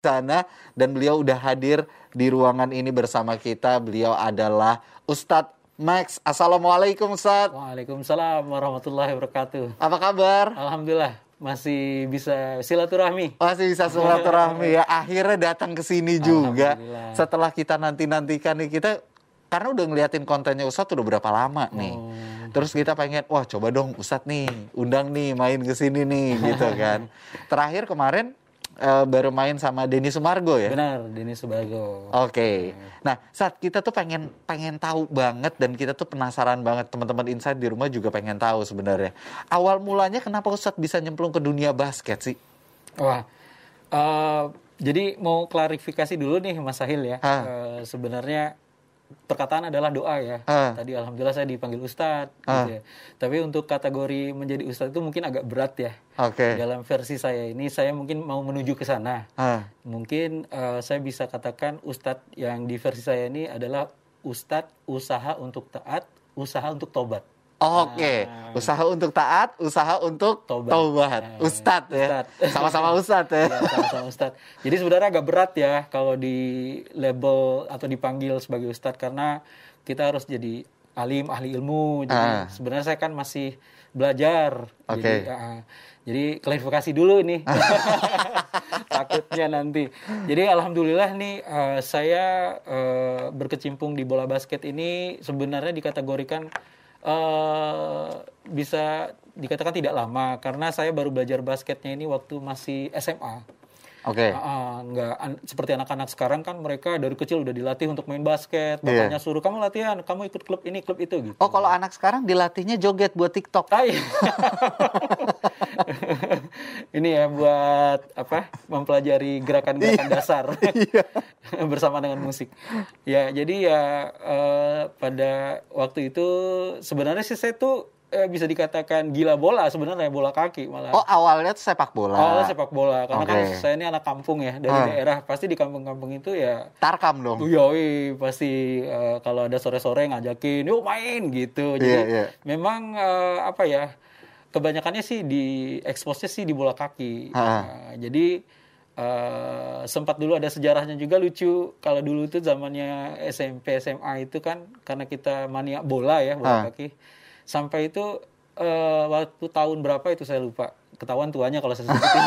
sana dan beliau udah hadir di ruangan ini bersama kita. Beliau adalah Ustadz Max. Assalamualaikum Ustadz. Waalaikumsalam warahmatullahi wabarakatuh. Apa kabar? Alhamdulillah masih bisa silaturahmi. Masih bisa silaturahmi ya. Akhirnya datang ke sini juga. Setelah kita nanti-nantikan nih kita karena udah ngeliatin kontennya Ustadz udah berapa lama nih. Oh. Terus kita pengen, wah coba dong Ustadz nih, undang nih main ke sini nih gitu kan. Terakhir kemarin eh, baru main sama Denny Sumargo ya. Benar, Denny Subago. Oke. Nah, saat kita tuh pengen pengen tahu banget dan kita tuh penasaran banget teman-teman inside di rumah juga pengen tahu sebenarnya. Awal mulanya kenapa Ustadz bisa nyemplung ke dunia basket sih? Wah, eh, jadi mau klarifikasi dulu nih Mas Sahil ya. Eh, sebenarnya perkataan adalah doa ya. Ah. Tadi alhamdulillah saya dipanggil Ustadz. Ah. Gitu ya. Tapi untuk kategori menjadi Ustadz itu mungkin agak berat ya. Oke. Dalam versi saya ini saya mungkin mau menuju ke sana. Ah, Mungkin eh, saya bisa katakan Ustadz yang di versi saya ini adalah Ustadz usaha untuk taat, usaha untuk tobat. Oke, Ah. usaha untuk taat, usaha untuk Tobat. taubat. Ah, Ustadz ya. Sama-sama Ustadz ya. Ya, sama-sama Ustadz. Jadi sebenarnya agak berat ya kalau di label atau dipanggil sebagai Ustadz karena kita harus jadi alim, ahli ilmu. Jadi Ah. sebenarnya saya kan masih belajar. Oke. Jadi, ah, jadi klarifikasi dulu nih. Takutnya nanti. Jadi alhamdulillah nih eh, saya eh, berkecimpung di bola basket ini sebenarnya dikategorikan eh bisa dikatakan tidak lama karena saya baru belajar basketnya ini waktu masih SMA. Oke. Ah, ah, nggak an- seperti anak-anak sekarang kan mereka dari kecil udah dilatih untuk main basket. Iya. Bapaknya suruh kamu latihan, kamu ikut klub ini, klub itu gitu. Oh, kalau anak sekarang dilatihnya joget buat TikTok. Ah, iya. ini ya buat apa? Mempelajari gerakan-gerakan dasar bersama dengan musik. Ya, jadi ya eh, pada waktu itu sebenarnya sih saya tuh eh, bisa dikatakan gila bola sebenarnya bola kaki malah. Oh, awalnya tuh sepak bola. Awalnya sepak bola karena kan Oke. saya ini anak kampung ya dari Ah. daerah pasti di kampung-kampung itu ya Tarkam dong. Yoi, pasti eh, kalau ada sore-sore ngajakin, yuk main gitu. Jadi Iya, iya. memang eh, apa ya, kebanyakannya sih di expose sih di bola kaki. Nah, jadi eh, sempat dulu ada sejarahnya juga lucu. Kalau dulu tuh zamannya SMP SMA itu kan karena kita mania bola ya bola Ha. kaki. Sampai itu eh, waktu tahun berapa itu saya lupa. Ketahuan tuanya kalau saya sebutin.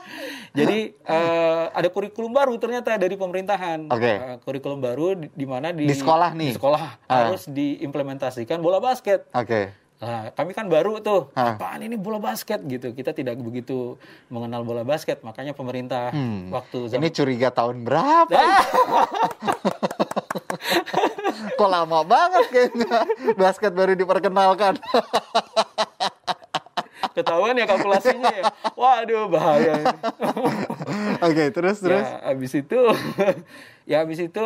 Jadi eh, ada kurikulum baru ternyata dari pemerintahan. Oke. Eh, kurikulum baru di, di mana di Di sekolah nih? Di sekolah Ah. harus diimplementasikan bola basket. Oke. Nah, kami kan baru tuh, Ah. apaan ini bola basket gitu. Kita tidak begitu mengenal bola basket, makanya pemerintah Hmm. waktu Ini zaman curiga tahun berapa? Kok lama banget kayaknya basket baru diperkenalkan. ketahuan ya kalkulasinya ya. Waduh, bahaya. ini. Oke, terus terus. Ya, habis itu ya habis itu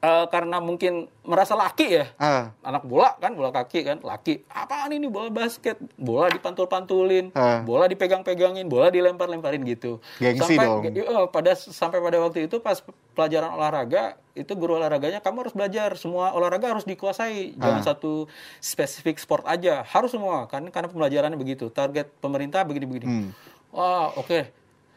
eh, karena mungkin merasa laki ya. Ah, Anak bola kan, bola kaki kan, laki. Apaan ini bola basket? Bola dipantul-pantulin, Ah. bola dipegang-pegangin, bola dilempar-lemparin gitu. Gengsi sampai, dong. eh, pada sampai pada waktu itu pas pelajaran olahraga, itu guru olahraganya kamu harus belajar semua olahraga harus dikuasai. Jangan Ah. satu spesifik sport aja, harus semua kan karena pembelajarannya begitu. Target pemerintah begini-begini. Hmm. Wah, oke.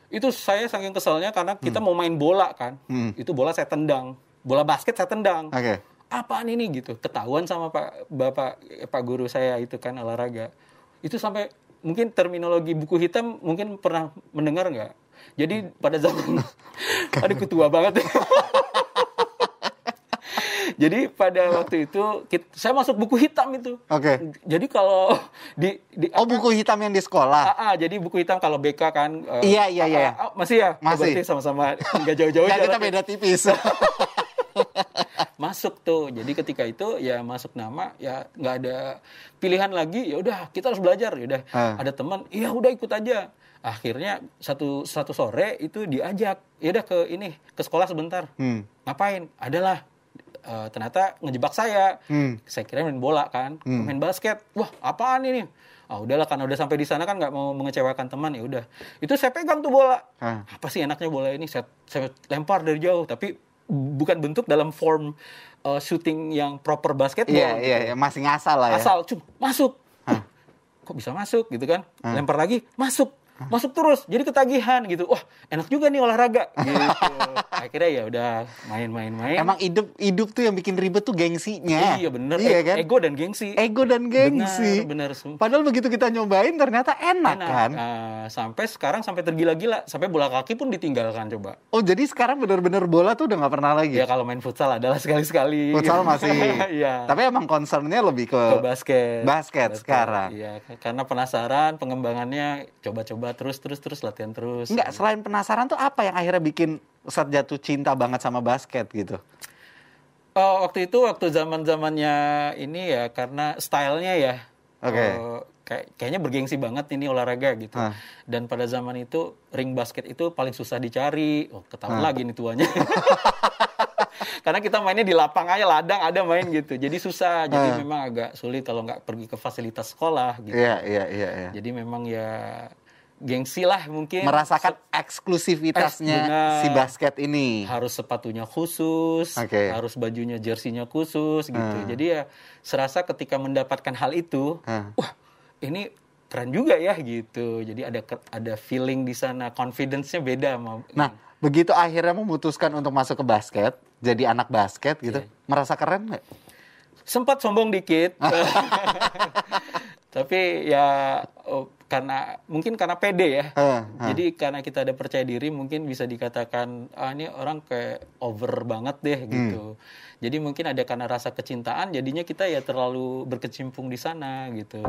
Itu saya saking keselnya karena kita mau main bola kan. Hmm. Itu bola saya tendang. Bola basket saya tendang. Oke. Apaan ini gitu. Ketahuan sama Pak Bapak Pak guru saya itu kan olahraga. Itu sampai mungkin terminologi buku hitam mungkin pernah mendengar nggak? Jadi pada zaman aduh ketua banget. Jadi pada waktu itu kit- saya masuk buku hitam itu. Oke. Jadi kalau di, di Oh, buku hitam yang di sekolah. AA, jadi buku hitam kalau BK kan. eh, Iya, iya, iya. AA, masih ya? Masih. Berarti sama-sama nggak jauh-jauh Ya, kita beda tipis. Masuk tuh. Jadi ketika itu ya masuk nama ya nggak ada pilihan lagi. Ya udah kita harus belajar. Ya udah Ah. ada teman. Iya udah ikut aja. Akhirnya satu satu sore itu diajak. Ya udah ke ini ke sekolah sebentar. Hmm. Ngapain? Adalah eh, ternyata ngejebak saya. Hmm. Saya kira main bola kan, Hmm. main basket. Wah, apaan ini? Ah, udahlah karena udah sampai di sana kan nggak mau mengecewakan teman ya udah. Itu saya pegang tuh bola. Ah. Apa sih enaknya bola ini? Saya, saya lempar dari jauh, tapi bukan bentuk dalam form uh, shooting yang proper basketball. Iya, gitu. iya, iya, masih ngasal lah ya. Asal cum masuk. Hah. Kok bisa masuk gitu kan? Hah. Lempar lagi, masuk. Masuk terus jadi ketagihan gitu wah enak juga nih olahraga gitu akhirnya ya udah main-main-main Emang hidup hidup tuh yang bikin ribet tuh gengsinya. iya bener Iya E- kan? ego dan gengsi Ego dan gengsi. bener bener sumpah. Padahal begitu kita nyobain ternyata enak, Enak. kan? Ah, sampai sekarang sampai tergila-gila sampai bola kaki pun ditinggalkan coba Oh jadi sekarang bener-bener bola tuh udah nggak pernah lagi. ya kalau main futsal adalah sekali-sekali Futsal masih. iya Tapi emang concernnya lebih ke, ke basket basket sekarang. iya karena penasaran pengembangannya coba-coba terus terus terus latihan terus Enggak, selain penasaran tuh apa yang akhirnya bikin saat jatuh cinta banget sama basket gitu? Oh, waktu itu waktu zaman zamannya ini ya karena stylenya ya. Oke. Oh, kayak kayaknya bergengsi banget ini olahraga gitu. Ah. Dan pada zaman itu ring basket itu paling susah dicari. Oh, ketahuan lagi nih tuanya. Karena kita mainnya di lapang aja ladang ada main gitu. Jadi susah. Jadi memang agak sulit kalau nggak pergi ke fasilitas sekolah gitu. Iya, iya, iya, iya. Jadi memang ya gengsi lah mungkin. Merasakan eksklusivitasnya Eh, benar. si basket ini. harus sepatunya khusus, Oke. harus bajunya jersinya khusus gitu. Hmm. Jadi ya serasa ketika mendapatkan hal itu, Hmm. wah ini keren juga ya gitu. Jadi ada ada feeling di sana, confidence-nya beda sama Nah, begitu akhirnya memutuskan untuk masuk ke basket, jadi anak basket gitu, Iya. merasa keren nggak? sempat sombong dikit. Tapi ya karena mungkin karena pede ya. Eh, eh. Jadi karena kita ada percaya diri mungkin bisa dikatakan ah ini orang kayak over banget deh gitu. Jadi mungkin ada karena rasa kecintaan jadinya kita ya terlalu berkecimpung di sana gitu.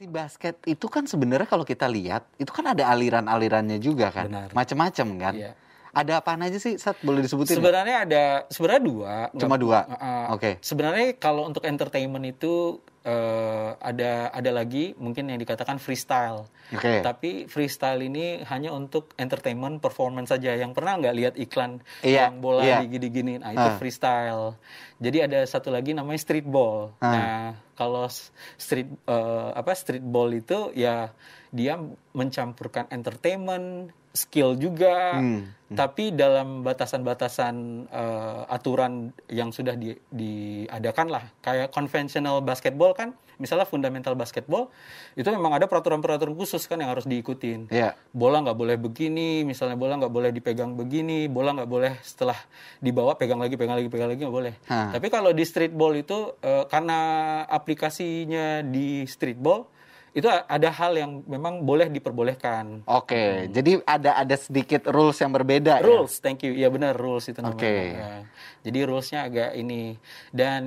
Si basket itu kan sebenarnya kalau kita lihat, itu kan ada aliran-alirannya juga kan, macam-macam kan. Iya. Ada apa aja sih, Sat? Boleh disebutin? Sebenarnya ada sebenarnya dua. Cuma Nggak- dua? Uh, uh, Oke. Sebenarnya kalau untuk entertainment itu eh, ada ada lagi mungkin yang dikatakan freestyle. Oke. Tapi freestyle ini hanya untuk entertainment performance saja. Yang pernah nggak lihat iklan Iya, yang bola iya. digini-gini? Nah, itu Ah. freestyle. Jadi ada satu lagi namanya streetball. Ah. Nah, kalau street eh, apa streetball itu ya dia mencampurkan entertainment, skill juga, Hmm, tapi dalam batasan-batasan eh, aturan yang sudah di- diadakan lah. Kayak konvensional basketball kan, misalnya fundamental basketball itu memang ada peraturan-peraturan khusus kan yang harus diikutin Iya. bola nggak boleh begini, misalnya bola nggak boleh dipegang begini, bola nggak boleh setelah dibawa pegang lagi, pegang lagi, pegang lagi nggak boleh. Tapi kalau di streetball itu eh, karena aplikasinya di streetball itu ada hal yang memang boleh diperbolehkan. Oke, jadi ada ada sedikit rules yang berbeda ya? Rules, thank you. Iya benar rules itu namanya. Oke. Ya. Jadi rulesnya agak ini dan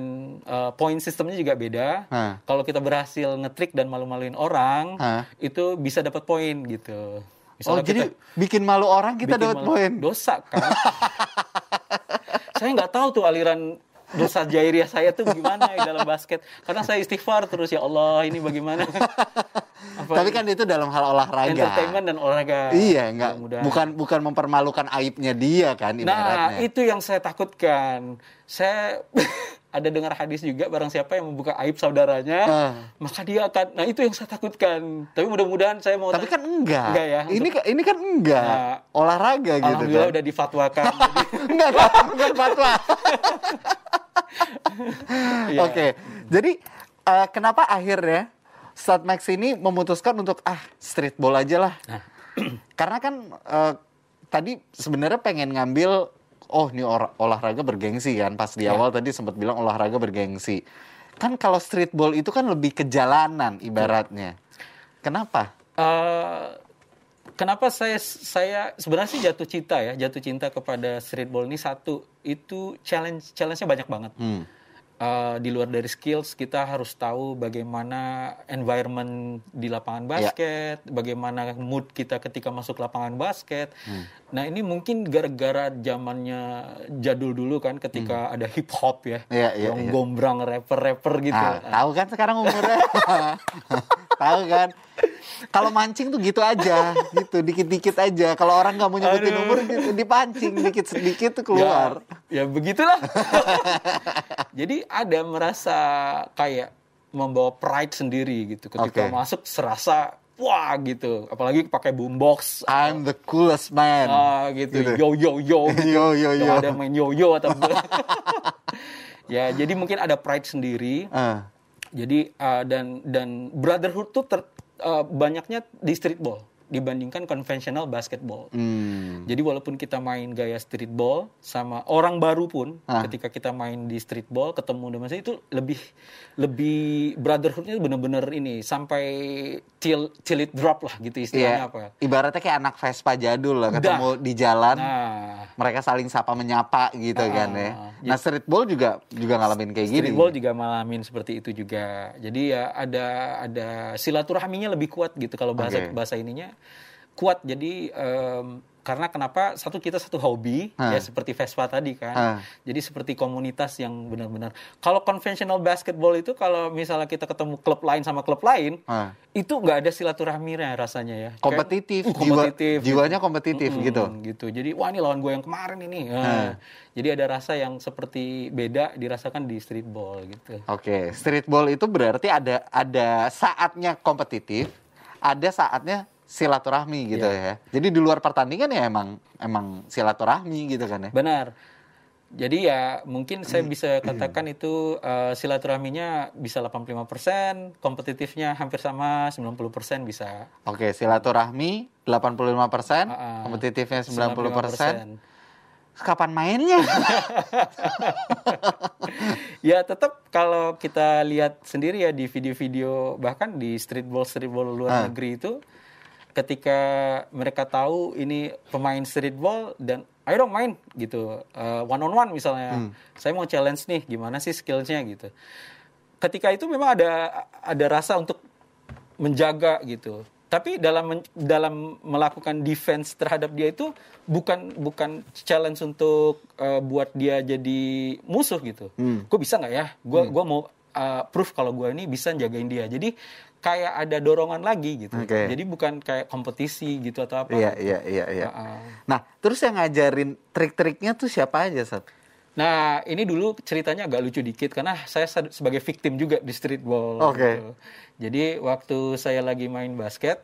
eh, point sistemnya juga beda. Hah. Kalau kita berhasil ngetrik dan malu-maluin orang, Hah. itu bisa dapat poin gitu. Oh, Misalnya jadi kita- bikin malu orang kita dapat poin. Dosa kan? saya nggak tahu tuh aliran dosa jairiah saya tuh gimana di dalam basket. Karena saya istighfar terus ya Allah ini bagaimana? Apa Tapi kan itu dalam hal olahraga. entertainment dan olahraga. Iya, enggak Mudah-mudahan. bukan bukan mempermalukan aibnya dia kan Nah, ibaratnya. itu yang saya takutkan. Saya ada dengar hadis juga barang siapa yang membuka aib saudaranya, Ah. maka dia akan Nah, itu yang saya takutkan. Tapi mudah-mudahan saya mau Tapi kan enggak. Enggak ya, Ini kan ini kan enggak. Nah, olahraga gitu Alhamdulillah kan. udah difatwakan. Jadi, Enggak, enggak, bukan fatwa. Iya. Oke. Jadi eh, kenapa akhirnya Stat Max ini memutuskan untuk ah streetball aja lah. Nah. Karena kan eh, tadi sebenarnya pengen ngambil oh ini or- olahraga bergengsi kan pas di Ya. awal tadi sempat bilang olahraga bergengsi. Kan kalau streetball itu kan lebih ke jalanan ibaratnya. Kenapa? Eh, kenapa saya saya sebenarnya sih jatuh cinta ya jatuh cinta kepada streetball ini satu itu challenge challenge-nya banyak banget Hmm. Eh, di luar dari skills kita harus tahu bagaimana environment di lapangan Iya. basket bagaimana mood kita ketika masuk lapangan basket Hmm. nah ini mungkin gara-gara zamannya jadul dulu kan ketika ada hip hop ya Hmm. Iya, iya, yang iya. gombrang rapper-rapper gitu Ah, tahu kan sekarang umurnya? tahu kan? Kalau mancing tuh gitu aja, gitu dikit-dikit aja. Kalau orang nggak mau nyebutin Aduh. umur gitu, dipancing dikit-sedikit tuh keluar. Ya, ya begitulah. Jadi ada merasa kayak membawa pride sendiri gitu ketika Oke. masuk serasa wah gitu. Apalagi pakai boombox I'm the coolest man. ah, gitu. Gitu. Yo yo yo gitu. Yo, yo, yo. ada main yo yo atau ya jadi mungkin ada pride sendiri. Ah, Jadi uh, dan dan brotherhood tuh ter, uh, banyaknya di streetball dibandingkan konvensional basketball. Hmm. Jadi walaupun kita main gaya streetball sama orang baru pun Ah. ketika kita main di streetball ketemu dengan saya itu lebih lebih brotherhoodnya bener-bener ini sampai till till it drop lah gitu istilahnya Iya. apa. Ibaratnya kayak anak Vespa jadul lah ketemu di jalan. Nah, Mereka saling sapa menyapa gitu Ah, kan ya. Nah, streetball juga juga ngalamin kayak gini. streetball juga malamin seperti itu juga. Jadi ya ada ada silaturahminya lebih kuat gitu kalau bahasa Oke. bahasa ininya kuat. Jadi em, karena kenapa satu kita satu hobi Ah. ya seperti Vespa tadi kan. Ah. Jadi seperti komunitas yang benar-benar. Kalau konvensional basketball itu kalau misalnya kita ketemu klub lain sama klub lain Ah. itu nggak ada silaturahminya rasanya ya. Kayak, Kompetitif, uh, jiwa- kompetitif. jiwanya kompetitif Mm-mm, gitu. gitu. Jadi wah ini lawan gue yang kemarin ini. Nah. Jadi ada rasa yang seperti beda dirasakan di streetball gitu. Oke, streetball itu berarti ada ada saatnya kompetitif, ada saatnya silaturahmi gitu Iya. ya. Jadi di luar pertandingan ya emang emang silaturahmi gitu kan ya. Benar. Jadi ya mungkin saya bisa katakan itu eh, silaturahminya bisa 85%, kompetitifnya hampir sama 90% bisa. Oke, silaturahmi 85%, Ah, ah. kompetitifnya 90%. 95%. Kapan mainnya? Ya tetap kalau kita lihat sendiri ya di video-video bahkan di streetball streetball luar Ah. negeri itu ketika mereka tahu ini pemain streetball dan ayo dong main gitu. One on one misalnya. Hmm. saya mau challenge nih gimana sih skillsnya gitu. Ketika itu memang ada ada rasa untuk menjaga gitu. Tapi dalam dalam melakukan defense terhadap dia itu bukan bukan challenge untuk uh, buat dia jadi musuh gitu. Hmm. gue bisa nggak ya? Gue gua mau uh, proof kalau gue ini bisa jagain dia. Jadi kayak ada dorongan lagi gitu Oke. jadi bukan kayak kompetisi gitu atau apa Iya, iya, iya, iya. Ah. Nah, terus yang ngajarin trik-triknya tuh siapa aja, Sat? Nah, ini dulu ceritanya agak lucu dikit karena saya se- sebagai victim juga di streetball. Oke. gitu. Jadi waktu saya lagi main basket,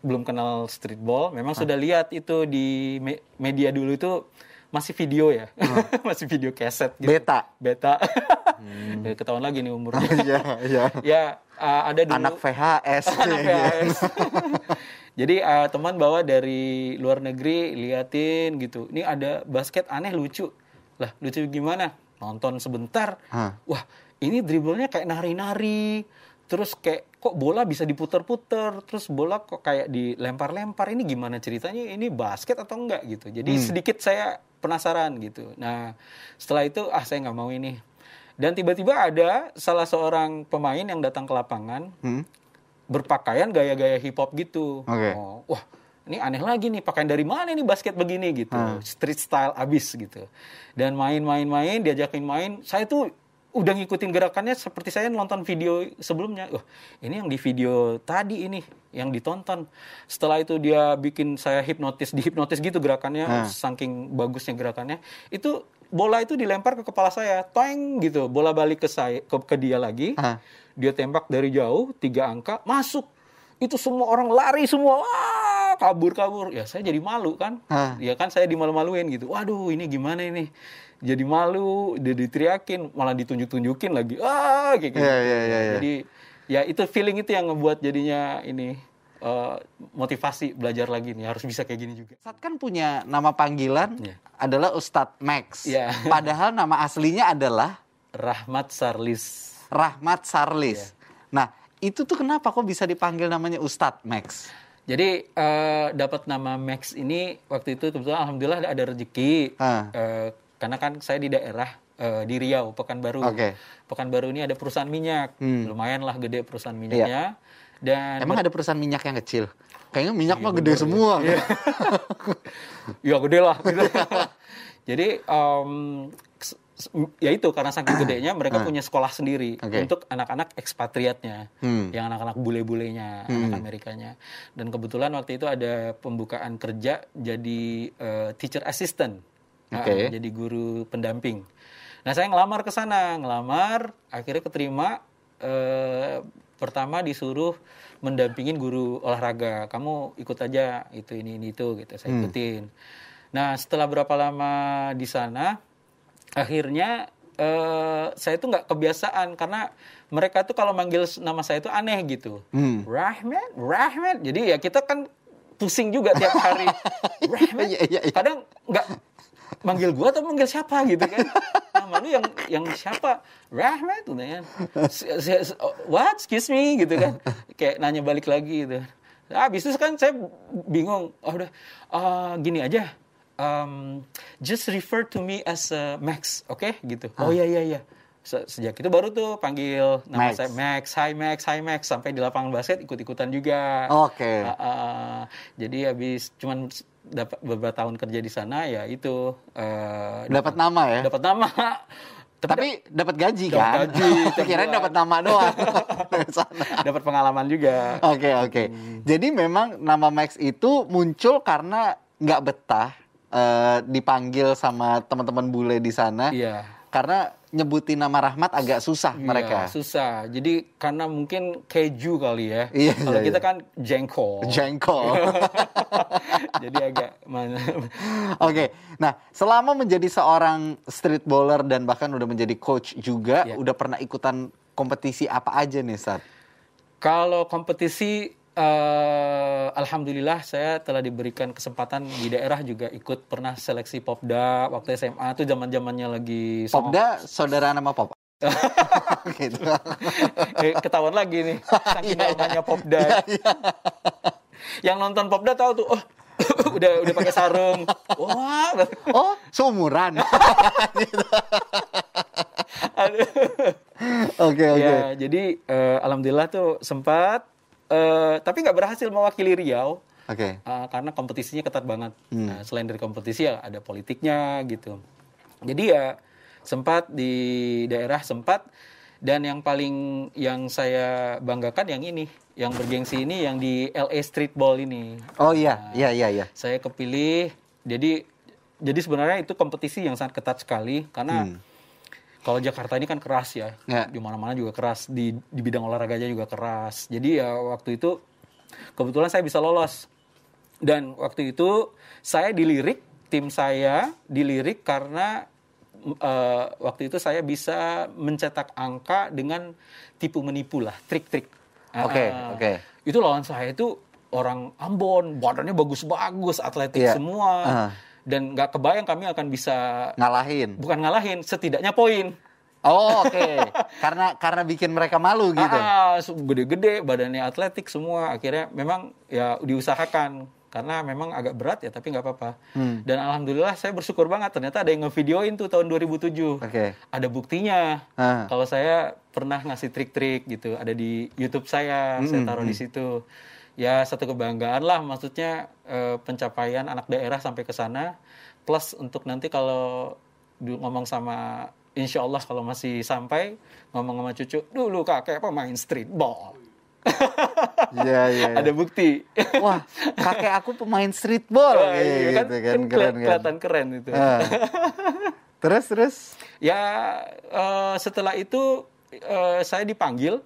belum kenal streetball, memang sudah lihat itu di me- media dulu itu masih video ya, masih video keset. Gitu. Beta. Beta. Ya, Ketahuan lagi nih umurnya. Iya, iya. ya uh, ada dulu Anak VHS. anak PAS. Jadi uh, teman bawa dari luar negeri liatin gitu. Ini ada basket aneh lucu. Lah, lucu gimana? Nonton sebentar. Hah. Wah, ini dribblenya kayak nari-nari. Terus kayak kok bola bisa diputer-puter, terus bola kok kayak dilempar-lempar. Ini gimana ceritanya? Ini basket atau enggak gitu. Jadi sedikit saya penasaran gitu. Nah, setelah itu ah saya nggak mau ini. Dan tiba-tiba ada salah seorang pemain yang datang ke lapangan Hmm? berpakaian gaya-gaya hip hop gitu. Oke. Oh, wah, ini aneh lagi nih pakaian dari mana nih basket begini gitu. Street style abis gitu. Dan main-main-main, diajakin main, saya tuh udah ngikutin gerakannya seperti saya nonton video sebelumnya. Wah, ini yang di video tadi ini yang ditonton. Setelah itu dia bikin saya hipnotis, dihipnotis gitu gerakannya, saking bagusnya gerakannya. Itu bola itu dilempar ke kepala saya, toeng gitu. Bola balik ke saya ke, ke dia lagi Hah. dia tembak dari jauh tiga angka masuk itu semua orang lari semua wah kabur kabur ya saya jadi malu kan Hah. ya kan saya dimalu-maluin gitu waduh ini gimana ini jadi malu dia diteriakin malah ditunjuk-tunjukin lagi ah kayak gitu Iya, iya, iya, iya. jadi ya itu feeling itu yang ngebuat jadinya ini eh, motivasi belajar lagi nih harus bisa kayak gini juga Sat kan punya nama panggilan Iya. adalah Ustadz Max. Iya. Padahal nama aslinya adalah Rahmat Sarlis Rahmat Sarlis. Iya. Nah, itu tuh kenapa kok bisa dipanggil namanya Ustadz Max? Jadi eh, dapat nama Max ini waktu itu kebetulan alhamdulillah ada rezeki. Eh, karena kan saya di daerah eh, di Riau Pekanbaru. Oke. Pekanbaru ini ada perusahaan minyak, Hmm. lumayan lah gede perusahaan minyaknya. Dan Emang ada perusahaan minyak yang kecil? Kayaknya minyak mah gede semua. ya gede lah. Gitu. Jadi s- ya itu karena saking gedenya mereka punya sekolah sendiri Ah. Oke. untuk anak-anak ekspatriatnya, Hmm. yang anak-anak bule-bulenya, anak Amerikanya. Dan kebetulan waktu itu ada pembukaan kerja jadi eh, teacher assistant, Nah, Oke. jadi guru pendamping. Nah saya ngelamar ke sana, ngelamar, akhirnya keterima. eh, pertama disuruh mendampingin guru olahraga. Kamu ikut aja itu ini ini itu gitu. Saya ikutin. Nah setelah berapa lama di sana, akhirnya eh, saya tuh nggak kebiasaan karena mereka tuh kalau manggil nama saya itu aneh gitu. Hmm. Rahmat, Rahmat. Jadi ya kita kan pusing juga tiap hari. Rahmat. Iya, iya, iya. Kadang nggak manggil gua atau manggil siapa gitu kan. Nama lu yang yang siapa? Rahmat gitu kan. What? Excuse me gitu kan. Kayak nanya balik lagi gitu. Habis itu kan saya bingung. Oh, udah "Ah, gini aja. Um, just refer to me as uh, Max, oke? Gitu. Oh iya iya iya. Se- Sejak itu baru tuh panggil nama Max. saya Max, Hi Max, Hi Max sampai di lapangan basket ikut-ikutan juga. Oke. Ah, ah. jadi habis cuman dapat beberapa tahun kerja di sana ya itu eh, Dapat nama ya. dapat nama. Tapi dapat gaji Dapat kan? gaji, bulan. dapat nama doang. Dapat pengalaman juga. Oke oke. Jadi memang nama Max itu muncul karena nggak betah eh, dipanggil sama teman-teman bule di sana. Iya. Karena nyebutin nama Rahmat agak susah mereka. Iya, susah. Jadi karena mungkin keju kali ya. Iya, Kalau iya, kita iya. kan jengkol. Jengkol. Jadi agak mana? Oke, nah selama menjadi seorang street bowler dan bahkan udah menjadi coach juga, Iya. udah pernah ikutan kompetisi apa aja nih Sat? Kalau kompetisi, eh, alhamdulillah saya telah diberikan kesempatan di daerah juga ikut pernah seleksi Popda waktu SMA tuh zaman zamannya lagi Popda saudara nama Pop. gitu. eh, ketahuan lagi nih saking Iya, iya. namanya Popda. Yang nonton Popda tahu tuh, oh udah udah pakai sarung. Wah, Oh, seumuran. Oke oke. Ya, jadi eh, alhamdulillah tuh sempat, eh, tapi nggak berhasil mewakili Riau. Oke. Uh, karena kompetisinya ketat banget. Hmm. Nah, selain dari kompetisi ya ada politiknya gitu. Jadi ya sempat di daerah sempat dan yang paling yang saya banggakan yang ini, yang bergengsi ini yang di LA Streetball ini. Oh iya, iya iya iya. Saya kepilih. Jadi jadi sebenarnya itu kompetisi yang sangat ketat sekali karena Hmm. Kalau Jakarta ini kan keras ya, Ya. di mana-mana juga keras, di di bidang olahraganya juga keras. Jadi ya waktu itu kebetulan saya bisa lolos. Dan waktu itu saya dilirik, tim saya dilirik karena eh, waktu itu saya bisa mencetak angka dengan tipu menipu lah, trik-trik. Oke, Ah, oke. Itu lawan saya itu orang Ambon, badannya bagus-bagus, atletik Iya. semua. Ah. Dan nggak kebayang kami akan bisa Ngalahin. bukan ngalahin, setidaknya poin. Oh oke. karena karena bikin mereka malu gitu. Ah, gede-gede, badannya atletik semua. Akhirnya memang ya diusahakan karena memang agak berat ya, tapi nggak apa-apa. Hmm. Dan alhamdulillah saya bersyukur banget. Ternyata ada yang ngevideoin tuh tahun 2007. Oke. Ada buktinya. Ah. Kalau saya pernah ngasih trik-trik gitu, ada di YouTube saya, saya Hmm, taruh di situ. Ya satu kebanggaan lah, maksudnya eh, pencapaian anak daerah sampai ke sana. Plus untuk nanti kalau ngomong sama, insya Allah kalau masih sampai ngomong sama cucu, dulu kakek pemain streetball. Iya iya. iya. Ada bukti. Wah, kakek aku pemain streetball Wah, kayak iya, gitu kan, keli- keren kan. kelihatan keren itu. Ah. terus terus. Ya eh, setelah itu eh, saya dipanggil,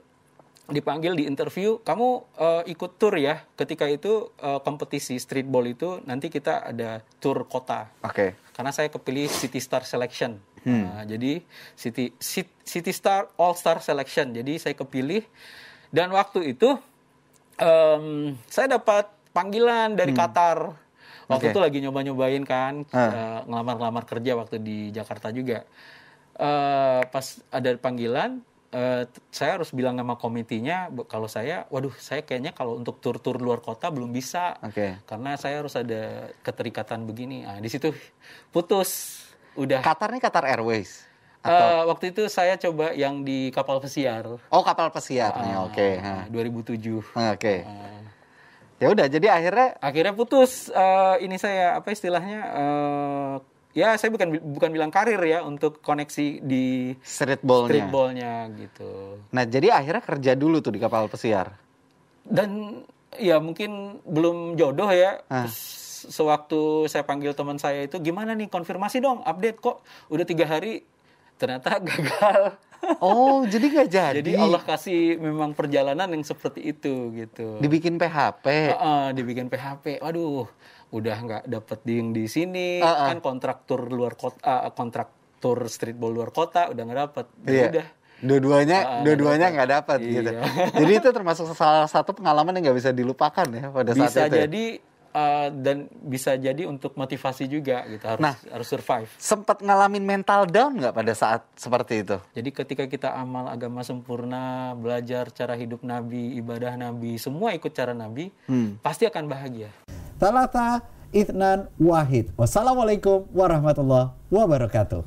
dipanggil di interview. Kamu eh, ikut tour ya? Ketika itu eh, kompetisi streetball itu nanti kita ada tour kota. Oke. Karena saya kepilih City Star Selection. Hmm. Nah, jadi City City Star All Star Selection. Jadi saya kepilih dan waktu itu em, saya dapat panggilan dari Qatar. Waktu Hmm. Oke. itu lagi nyoba-nyobain kan Ah. eh, ngelamar-ngelamar kerja waktu di Jakarta juga. Eh, pas ada panggilan t- saya harus bilang sama komitinya kalau saya waduh saya kayaknya kalau untuk tur-tur luar kota belum bisa Oke. karena saya harus ada keterikatan begini. Nah, di situ putus. Udah. Qatar nih Qatar Airways. Eh, waktu itu saya coba yang di kapal pesiar. Oh kapal pesiarnya. Ah, Oke. ha. 2007. Oke. Eh, Ya udah jadi akhirnya akhirnya putus eh, ini saya apa istilahnya eh, ya saya bukan bukan bilang karir ya untuk koneksi di streetballnya. streetballnya gitu. Nah jadi akhirnya kerja dulu tuh di kapal pesiar. Dan ya mungkin belum jodoh ya. Ah. Sewaktu saya panggil teman saya itu gimana nih konfirmasi dong update kok udah tiga hari ternyata gagal. Oh jadi nggak jadi. Jadi Allah kasih memang perjalanan yang seperti itu gitu. dibikin PHP. Heeh, dibikin PHP. Waduh, udah nggak dapet ding di sini Heeh. kan kontraktur luar kota, kontraktur streetball luar kota udah nggak dapet. Iya. Udah dua-duanya Ah, dua-duanya nggak dapat Iya. gitu. Jadi itu termasuk salah satu pengalaman yang nggak bisa dilupakan ya pada saat bisa itu. ya? jadi uh, dan bisa jadi untuk motivasi juga gitu harus Nah. harus survive. Sempat ngalamin mental down nggak pada saat seperti itu? Jadi ketika kita amal agama sempurna, belajar cara hidup Nabi, ibadah Nabi, semua ikut cara Nabi, Hmm. pasti akan bahagia. Talata Ithnan Wahid. Wassalamualaikum warahmatullahi wabarakatuh.